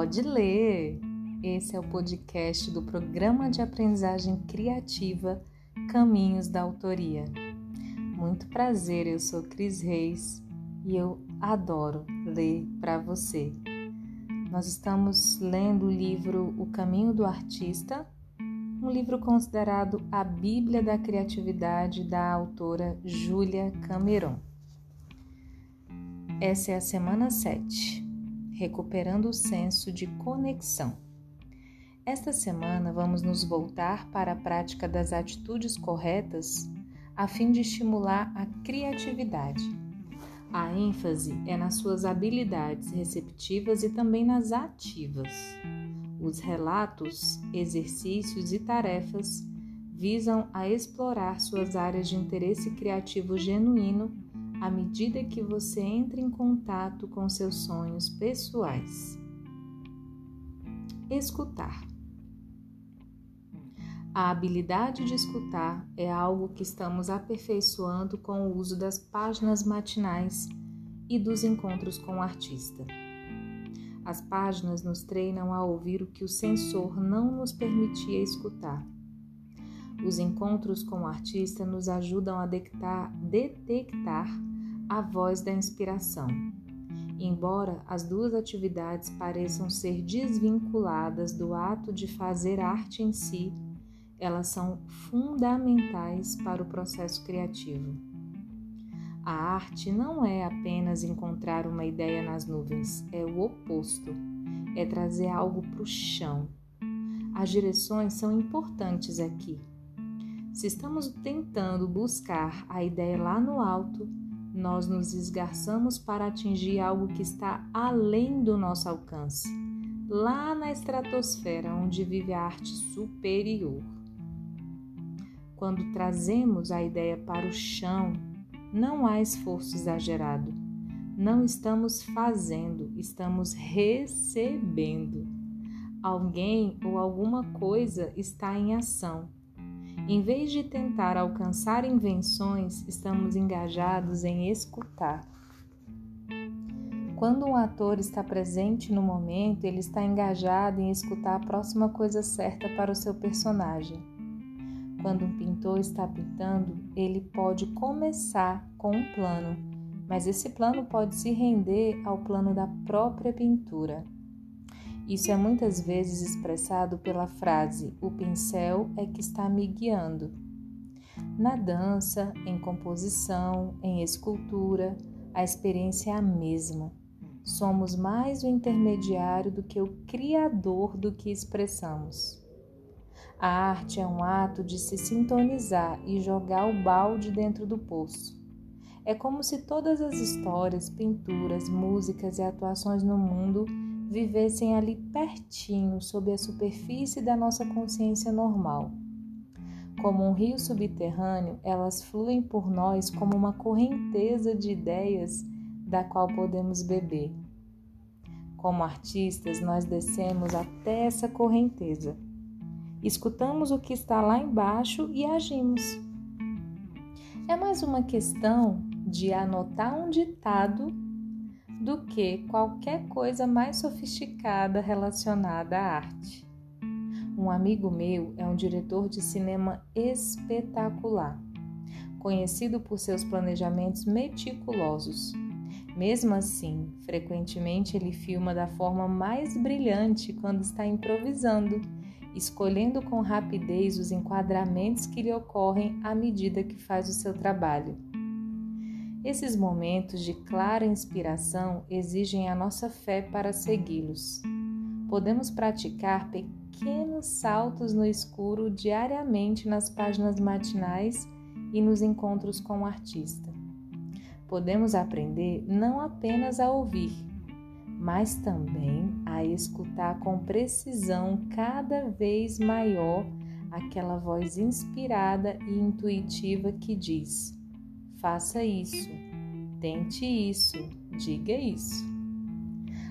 Pode ler! Esse é o podcast do Programa de Aprendizagem Criativa Caminhos da Autoria. Muito prazer, eu sou Cris Reis e eu adoro ler para você. Nós estamos lendo o livro O Caminho do Artista, um livro considerado a Bíblia da Criatividade da autora Júlia Cameron. Essa é a semana 7 recuperando o senso de conexão. Esta semana vamos nos voltar para a prática das atitudes corretas a fim de estimular a criatividade. A ênfase é nas suas habilidades receptivas e também nas ativas. Os relatos, exercícios e tarefas visam a explorar suas áreas de interesse criativo genuíno à medida que você entra em contato com seus sonhos pessoais. Escutar. A habilidade de escutar é algo que estamos aperfeiçoando com o uso das páginas matinais e dos encontros com o artista. As páginas nos treinam a ouvir o que o sensor não nos permitia escutar. Os encontros com o artista nos ajudam a detectar, detectar a voz da inspiração. Embora as duas atividades pareçam ser desvinculadas do ato de fazer arte em si, elas são fundamentais para o processo criativo. A arte não é apenas encontrar uma ideia nas nuvens, é o oposto. É trazer algo para o chão. As direções são importantes aqui. Se estamos tentando buscar a ideia lá no alto, nós nos esgarçamos para atingir algo que está além do nosso alcance, lá na estratosfera onde vive a arte superior. Quando trazemos a ideia para o chão, não há esforço exagerado. Não estamos fazendo, estamos recebendo. Alguém ou alguma coisa está em ação em vez de tentar alcançar invenções, estamos engajados em escutar. Quando um ator está presente no momento, ele está engajado em escutar a próxima coisa certa para o seu personagem. Quando um pintor está pintando, ele pode começar com um plano, mas esse plano pode se render ao plano da própria pintura. Isso é muitas vezes expressado pela frase: o pincel é que está me guiando. Na dança, em composição, em escultura, a experiência é a mesma. Somos mais o intermediário do que o criador do que expressamos. A arte é um ato de se sintonizar e jogar o balde dentro do poço. É como se todas as histórias, pinturas, músicas e atuações no mundo vivessem ali pertinho, sob a superfície da nossa consciência normal. Como um rio subterrâneo, elas fluem por nós como uma correnteza de ideias da qual podemos beber. Como artistas, nós descemos até essa correnteza. Escutamos o que está lá embaixo e agimos. É mais uma questão de anotar um ditado do que qualquer coisa mais sofisticada relacionada à arte. Um amigo meu é um diretor de cinema espetacular, conhecido por seus planejamentos meticulosos. Mesmo assim, frequentemente ele filma da forma mais brilhante quando está improvisando, escolhendo com rapidez os enquadramentos que lhe ocorrem à medida que faz o seu trabalho. Esses momentos de clara inspiração exigem a nossa fé para segui-los. Podemos praticar pequenos saltos no escuro diariamente nas páginas matinais e nos encontros com o artista. Podemos aprender não apenas a ouvir, mas também a escutar com precisão cada vez maior aquela voz inspirada e intuitiva que diz: faça isso, tente isso, diga isso.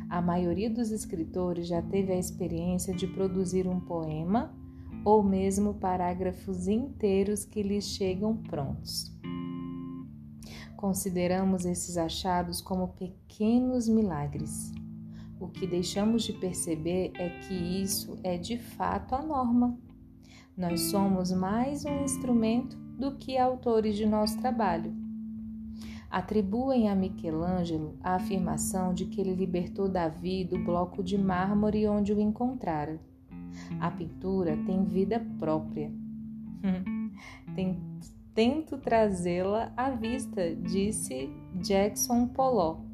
A maioria dos escritores já teve a experiência de produzir um poema ou mesmo parágrafos inteiros que lhes chegam prontos. Consideramos esses achados como pequenos milagres. O que deixamos de perceber é que isso é de fato a norma. Nós somos mais um instrumento do que autores de nosso trabalho. Atribuem a Michelangelo a afirmação de que ele libertou Davi do bloco de mármore onde o encontrara. A pintura tem vida própria. Tento trazê-la à vista, disse Jackson Pollock.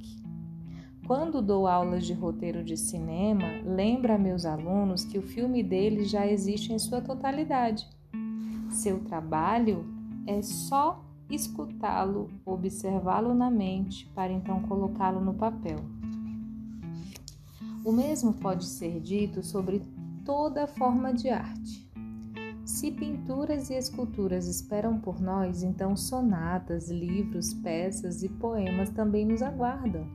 Quando dou aulas de roteiro de cinema, lembro a meus alunos que o filme deles já existe em sua totalidade. Seu trabalho é só escutá-lo, observá-lo na mente, para então colocá-lo no papel. O mesmo pode ser dito sobre toda forma de arte. Se pinturas e esculturas esperam por nós, então sonatas, livros, peças e poemas também nos aguardam.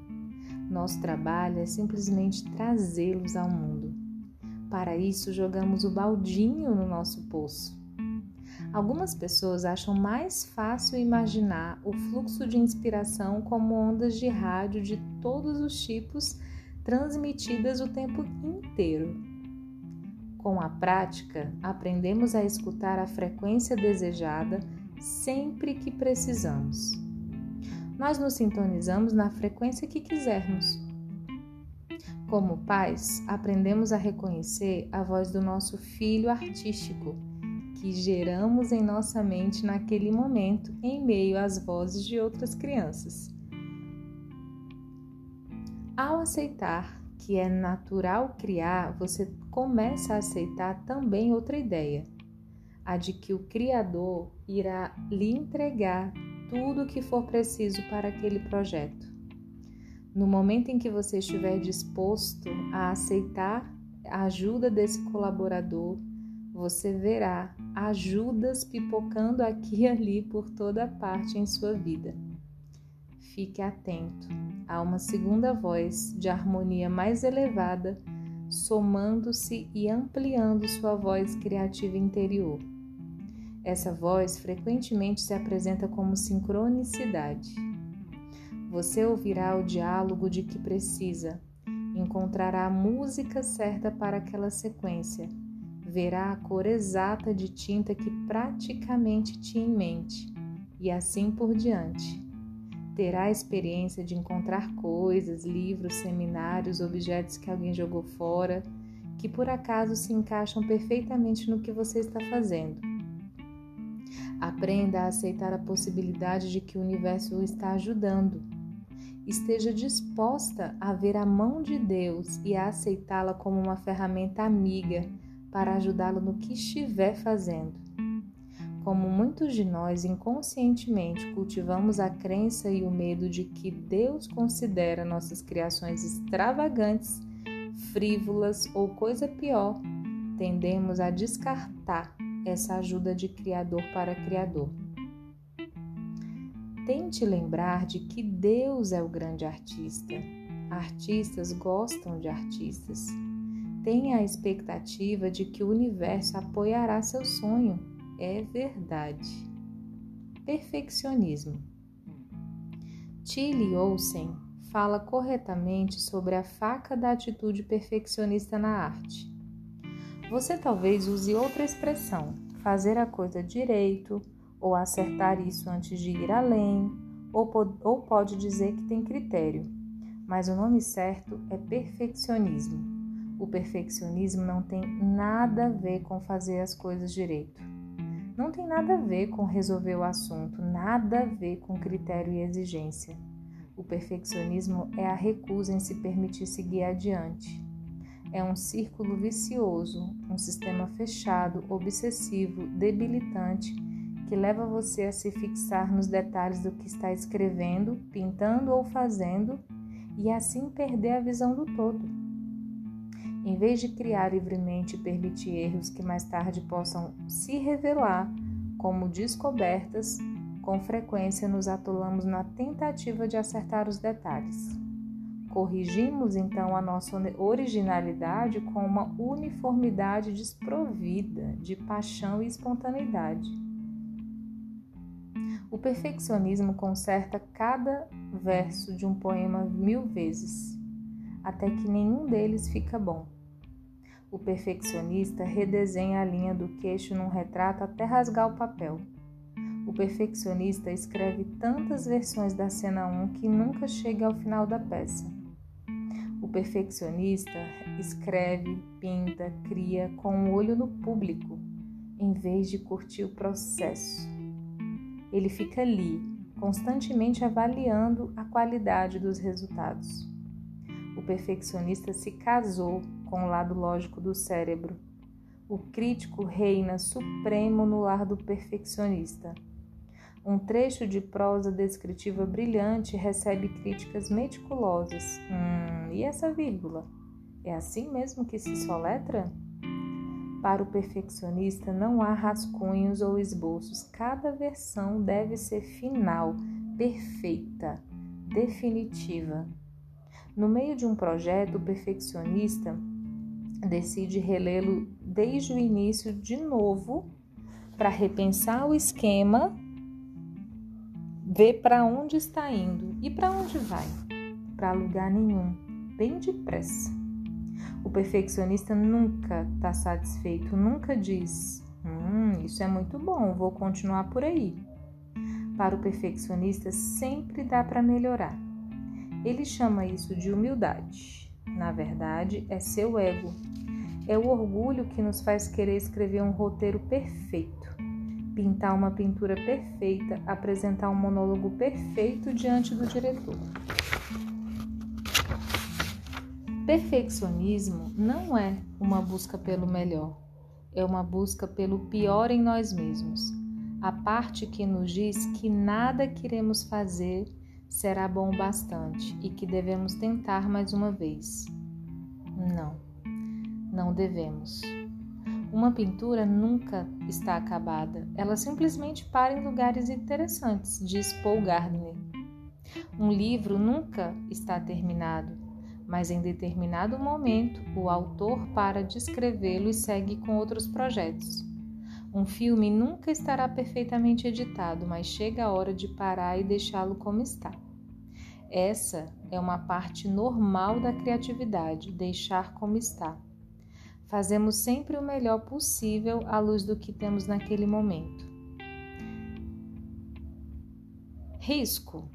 Nosso trabalho é simplesmente trazê-los ao mundo. Para isso, jogamos o baldinho no nosso poço. Algumas pessoas acham mais fácil imaginar o fluxo de inspiração como ondas de rádio de todos os tipos transmitidas o tempo inteiro. Com a prática, aprendemos a escutar a frequência desejada sempre que precisamos. Nós nos sintonizamos na frequência que quisermos. Como pais, aprendemos a reconhecer a voz do nosso filho artístico, que geramos em nossa mente naquele momento, em meio às vozes de outras crianças. Ao aceitar que é natural criar, você começa a aceitar também outra ideia, a de que o Criador irá lhe entregar tudo o que for preciso para aquele projeto. No momento em que você estiver disposto a aceitar a ajuda desse colaborador, você verá ajudas pipocando aqui e ali por toda parte em sua vida. Fique atento a uma segunda voz de harmonia mais elevada, somando-se e ampliando sua voz criativa interior. Essa voz frequentemente se apresenta como sincronicidade. Você ouvirá o diálogo de que precisa, encontrará a música certa para aquela sequência, verá a cor exata de tinta que praticamente tinha em mente, e assim por diante terá a experiência de encontrar coisas, livros, seminários, objetos que alguém jogou fora, que por acaso se encaixam perfeitamente no que você está fazendo. Aprenda a aceitar a possibilidade de que o universo o está ajudando. Esteja disposta a ver a mão de Deus e a aceitá-la como uma ferramenta amiga para ajudá-lo no que estiver fazendo. Como muitos de nós inconscientemente cultivamos a crença e o medo de que Deus considera nossas criações extravagantes, frívolas ou coisa pior, tendemos a descartar essa ajuda de Criador para Criador. Tente lembrar de que Deus é o grande artista. Artistas gostam de artistas. Tenha a expectativa de que o universo apoiará seu sonho é verdade. Perfeccionismo. Tilly Olsen fala corretamente sobre a faca da atitude perfeccionista na arte. Você talvez use outra expressão, fazer a coisa direito, ou acertar isso antes de ir além, ou, ou pode dizer que tem critério, mas o nome certo é perfeccionismo. O perfeccionismo não tem nada a ver com fazer as coisas direito não tem nada a ver com resolver o assunto, nada a ver com critério e exigência. O perfeccionismo é a recusa em se permitir seguir adiante. É um círculo vicioso, um sistema fechado, obsessivo, debilitante, que leva você a se fixar nos detalhes do que está escrevendo, pintando ou fazendo e assim perder a visão do todo. Em vez de criar livremente e permitir erros que mais tarde possam se revelar como descobertas, com frequência nos atolamos na tentativa de acertar os detalhes. Corrigimos então a nossa originalidade com uma uniformidade desprovida de paixão e espontaneidade. O perfeccionismo conserta cada verso de um poema mil vezes até que nenhum deles fica bom. O perfeccionista redesenha a linha do queixo num retrato até rasgar o papel. O perfeccionista escreve tantas versões da cena 1 que nunca chega ao final da peça. O perfeccionista escreve, pinta, cria com o olho no público, em vez de curtir o processo. Ele fica ali, constantemente avaliando a qualidade dos resultados. Perfeccionista se casou com o lado lógico do cérebro. O crítico reina supremo no lar do perfeccionista. Um trecho de prosa descritiva brilhante recebe críticas meticulosas. Hum, e essa vírgula? É assim mesmo que se soletra? Para o perfeccionista não há rascunhos ou esboços. Cada versão deve ser final, perfeita, definitiva. No meio de um projeto, o perfeccionista decide relê-lo desde o início de novo para repensar o esquema, ver para onde está indo e para onde vai. Para lugar nenhum, bem depressa. O perfeccionista nunca está satisfeito, nunca diz: Hum, isso é muito bom, vou continuar por aí. Para o perfeccionista, sempre dá para melhorar. Ele chama isso de humildade. Na verdade, é seu ego é o orgulho que nos faz querer escrever um roteiro perfeito, pintar uma pintura perfeita, apresentar um monólogo perfeito diante do diretor. Perfeccionismo não é uma busca pelo melhor, é uma busca pelo pior em nós mesmos. A parte que nos diz que nada queremos fazer será bom bastante e que devemos tentar mais uma vez. Não não devemos. Uma pintura nunca está acabada, ela simplesmente para em lugares interessantes, diz Paul Gardner. Um livro nunca está terminado, mas em determinado momento o autor para de escrevê-lo e segue com outros projetos. Um filme nunca estará perfeitamente editado, mas chega a hora de parar e deixá-lo como está. Essa é uma parte normal da criatividade, deixar como está. Fazemos sempre o melhor possível à luz do que temos naquele momento. Risco.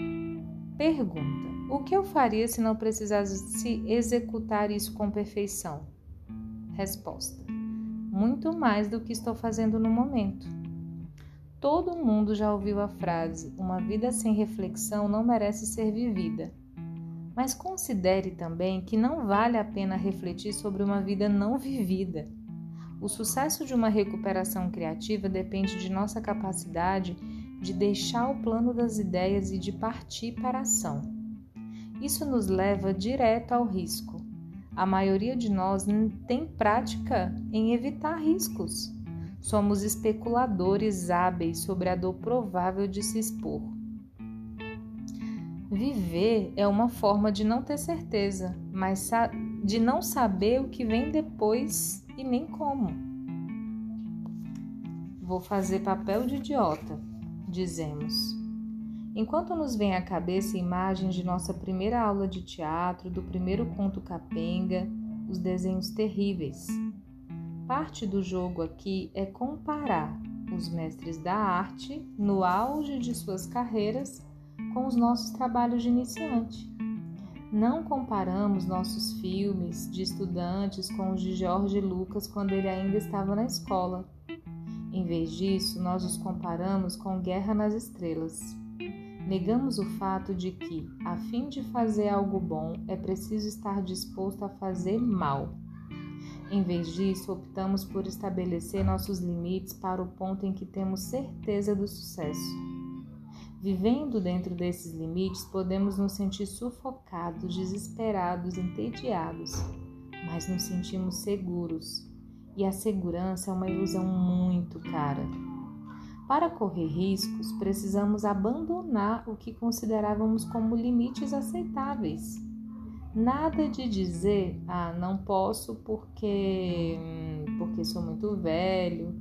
Pergunta: O que eu faria se não precisasse executar isso com perfeição? Resposta: Muito mais do que estou fazendo no momento. Todo mundo já ouviu a frase: Uma vida sem reflexão não merece ser vivida. Mas considere também que não vale a pena refletir sobre uma vida não vivida. O sucesso de uma recuperação criativa depende de nossa capacidade de deixar o plano das ideias e de partir para a ação. Isso nos leva direto ao risco. A maioria de nós tem prática em evitar riscos. Somos especuladores hábeis sobre a dor provável de se expor. Viver é uma forma de não ter certeza, mas de não saber o que vem depois e nem como. Vou fazer papel de idiota, dizemos. Enquanto nos vem à cabeça imagens de nossa primeira aula de teatro, do primeiro conto capenga, os desenhos terríveis. Parte do jogo aqui é comparar os mestres da arte no auge de suas carreiras com os nossos trabalhos de iniciante. Não comparamos nossos filmes de estudantes com os de Jorge Lucas quando ele ainda estava na escola. Em vez disso, nós os comparamos com Guerra nas Estrelas. Negamos o fato de que, a fim de fazer algo bom, é preciso estar disposto a fazer mal. Em vez disso, optamos por estabelecer nossos limites para o ponto em que temos certeza do sucesso. Vivendo dentro desses limites, podemos nos sentir sufocados, desesperados, entediados, mas nos sentimos seguros. E a segurança é uma ilusão muito cara. Para correr riscos, precisamos abandonar o que considerávamos como limites aceitáveis. Nada de dizer, ah, não posso porque porque sou muito velho,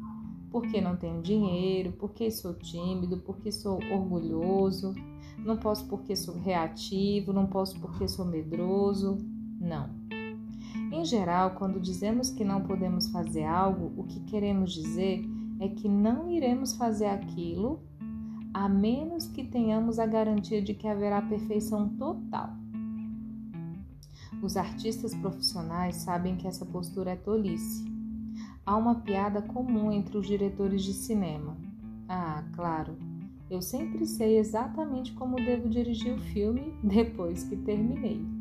porque não tenho dinheiro, porque sou tímido, porque sou orgulhoso, não posso porque sou reativo, não posso porque sou medroso. Não. Em geral, quando dizemos que não podemos fazer algo, o que queremos dizer é que não iremos fazer aquilo a menos que tenhamos a garantia de que haverá perfeição total. Os artistas profissionais sabem que essa postura é tolice. Há uma piada comum entre os diretores de cinema. Ah, claro, eu sempre sei exatamente como devo dirigir o filme depois que terminei.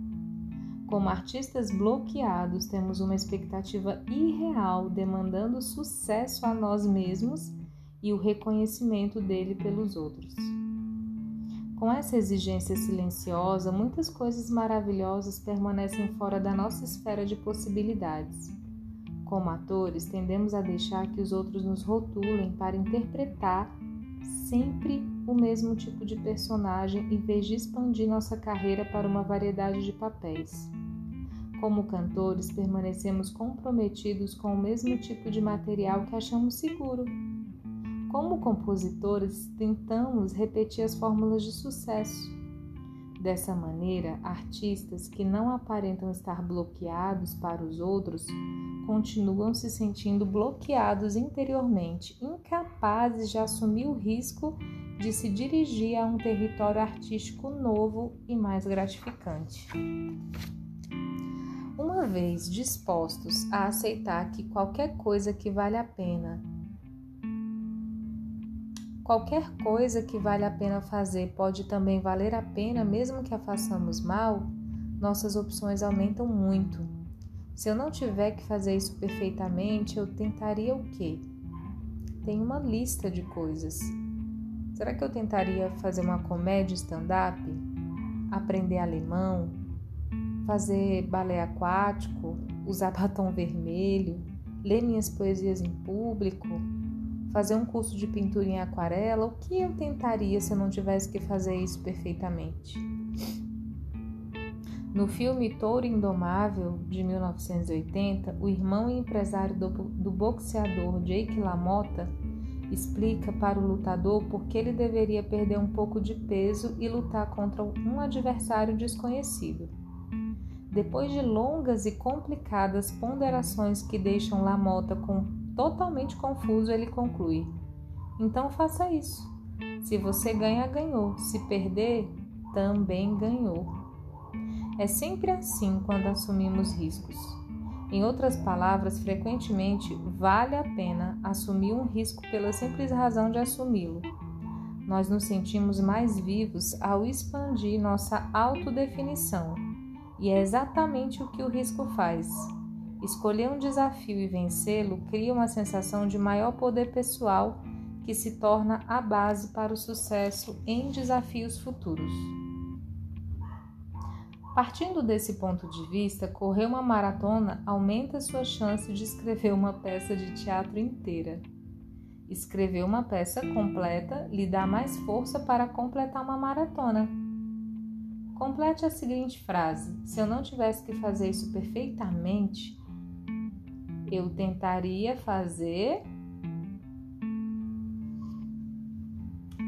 Como artistas bloqueados, temos uma expectativa irreal demandando sucesso a nós mesmos e o reconhecimento dele pelos outros. Com essa exigência silenciosa, muitas coisas maravilhosas permanecem fora da nossa esfera de possibilidades. Como atores, tendemos a deixar que os outros nos rotulem para interpretar sempre o mesmo tipo de personagem em vez de expandir nossa carreira para uma variedade de papéis. Como cantores, permanecemos comprometidos com o mesmo tipo de material que achamos seguro. Como compositores, tentamos repetir as fórmulas de sucesso. Dessa maneira, artistas que não aparentam estar bloqueados para os outros continuam se sentindo bloqueados interiormente, incapazes de assumir o risco de se dirigir a um território artístico novo e mais gratificante. Uma vez dispostos a aceitar que qualquer coisa que vale a pena, qualquer coisa que vale a pena fazer pode também valer a pena, mesmo que a façamos mal, nossas opções aumentam muito. Se eu não tiver que fazer isso perfeitamente, eu tentaria o quê? Tem uma lista de coisas. Será que eu tentaria fazer uma comédia stand-up? Aprender alemão? Fazer balé aquático, usar batom vermelho, ler minhas poesias em público, fazer um curso de pintura em aquarela, o que eu tentaria se eu não tivesse que fazer isso perfeitamente? No filme Touro Indomável, de 1980, o irmão e empresário do, do boxeador Jake LaMotta explica para o lutador por que ele deveria perder um pouco de peso e lutar contra um adversário desconhecido. Depois de longas e complicadas ponderações que deixam Lamota com totalmente confuso, ele conclui: Então faça isso. Se você ganhar, ganhou. Se perder, também ganhou. É sempre assim quando assumimos riscos. Em outras palavras, frequentemente vale a pena assumir um risco pela simples razão de assumi-lo. Nós nos sentimos mais vivos ao expandir nossa autodefinição e é exatamente o que o risco faz. Escolher um desafio e vencê-lo cria uma sensação de maior poder pessoal que se torna a base para o sucesso em desafios futuros. Partindo desse ponto de vista, correr uma maratona aumenta sua chance de escrever uma peça de teatro inteira. Escrever uma peça completa lhe dá mais força para completar uma maratona. Complete a seguinte frase: Se eu não tivesse que fazer isso perfeitamente, eu tentaria fazer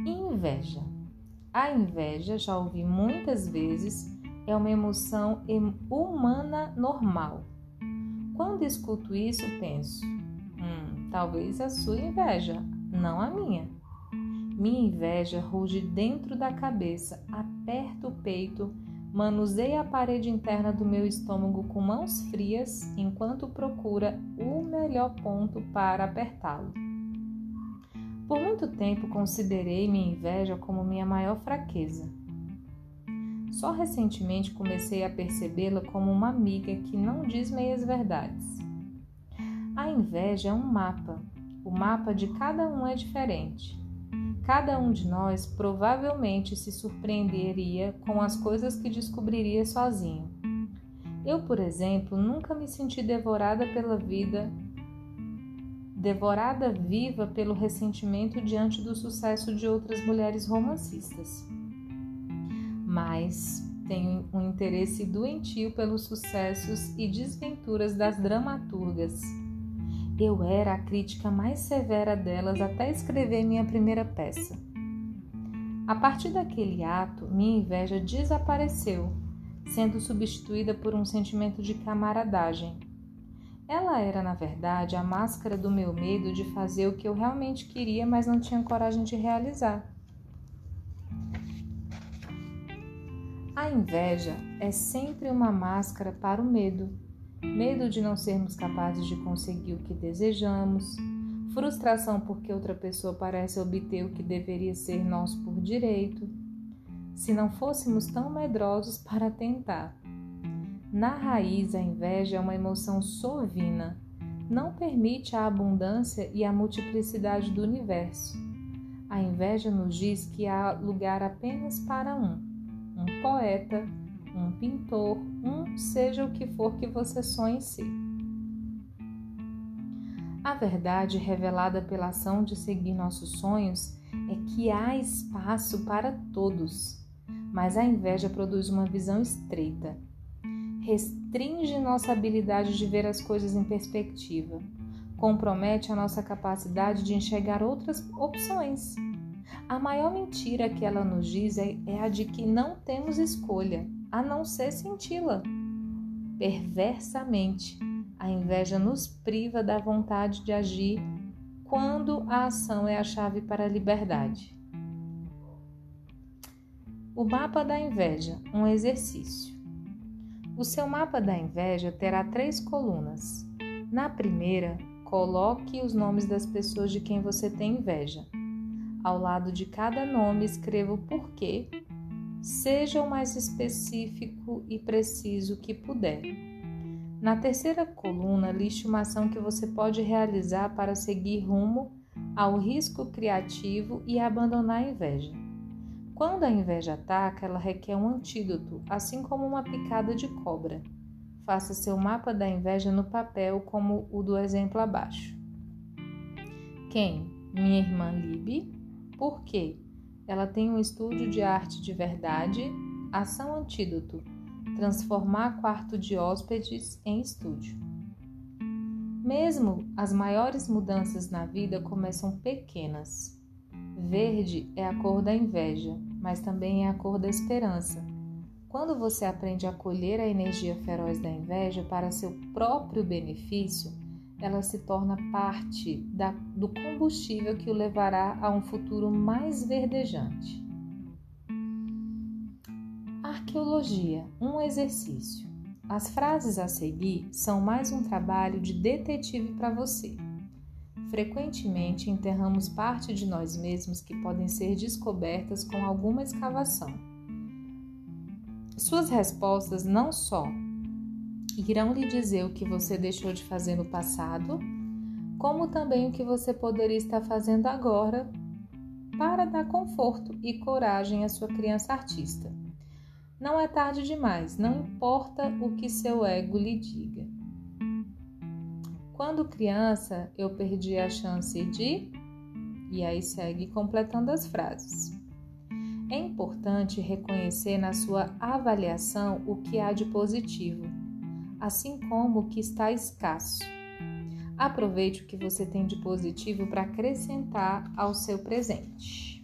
inveja. A inveja, já ouvi muitas vezes, é uma emoção humana normal. Quando escuto isso, penso: hum, talvez a sua inveja, não a minha. Minha inveja ruge dentro da cabeça, aperta o peito, manuseia a parede interna do meu estômago com mãos frias enquanto procura o melhor ponto para apertá-lo. Por muito tempo considerei minha inveja como minha maior fraqueza. Só recentemente comecei a percebê-la como uma amiga que não diz meias verdades. A inveja é um mapa. O mapa de cada um é diferente. Cada um de nós provavelmente se surpreenderia com as coisas que descobriria sozinho. Eu, por exemplo, nunca me senti devorada pela vida, devorada viva pelo ressentimento diante do sucesso de outras mulheres romancistas. Mas tenho um interesse doentio pelos sucessos e desventuras das dramaturgas eu era a crítica mais severa delas até escrever minha primeira peça. A partir daquele ato, minha inveja desapareceu, sendo substituída por um sentimento de camaradagem. Ela era, na verdade, a máscara do meu medo de fazer o que eu realmente queria, mas não tinha coragem de realizar. A inveja é sempre uma máscara para o medo. Medo de não sermos capazes de conseguir o que desejamos, frustração porque outra pessoa parece obter o que deveria ser nosso por direito. Se não fôssemos tão medrosos para tentar. Na raiz, a inveja é uma emoção sovina, não permite a abundância e a multiplicidade do universo. A inveja nos diz que há lugar apenas para um, um poeta, um pintor, um seja o que for que você sonhe ser. A verdade revelada pela ação de seguir nossos sonhos é que há espaço para todos, mas a inveja produz uma visão estreita. Restringe nossa habilidade de ver as coisas em perspectiva, compromete a nossa capacidade de enxergar outras opções. A maior mentira que ela nos diz é, é a de que não temos escolha, a não ser senti-la. Perversamente, a inveja nos priva da vontade de agir quando a ação é a chave para a liberdade. O mapa da inveja, um exercício. O seu mapa da inveja terá três colunas. Na primeira, coloque os nomes das pessoas de quem você tem inveja. Ao lado de cada nome, escreva o porquê. Seja o mais específico e preciso que puder. Na terceira coluna, liste uma ação que você pode realizar para seguir rumo ao risco criativo e abandonar a inveja. Quando a inveja ataca, ela requer um antídoto, assim como uma picada de cobra. Faça seu mapa da inveja no papel, como o do exemplo abaixo. Quem? Minha irmã Libby. Por quê? Ela tem um estúdio de arte de verdade. Ação antídoto transformar quarto de hóspedes em estúdio. Mesmo as maiores mudanças na vida começam pequenas. Verde é a cor da inveja, mas também é a cor da esperança. Quando você aprende a colher a energia feroz da inveja para seu próprio benefício, ela se torna parte da, do combustível que o levará a um futuro mais verdejante. Arqueologia um exercício. As frases a seguir são mais um trabalho de detetive para você. Frequentemente enterramos parte de nós mesmos que podem ser descobertas com alguma escavação. Suas respostas não só irão lhe dizer o que você deixou de fazer no passado, como também o que você poderia estar fazendo agora para dar conforto e coragem à sua criança artista. Não é tarde demais, não importa o que seu ego lhe diga. Quando criança, eu perdi a chance de. E aí segue completando as frases. É importante reconhecer na sua avaliação o que há de positivo, assim como o que está escasso. Aproveite o que você tem de positivo para acrescentar ao seu presente.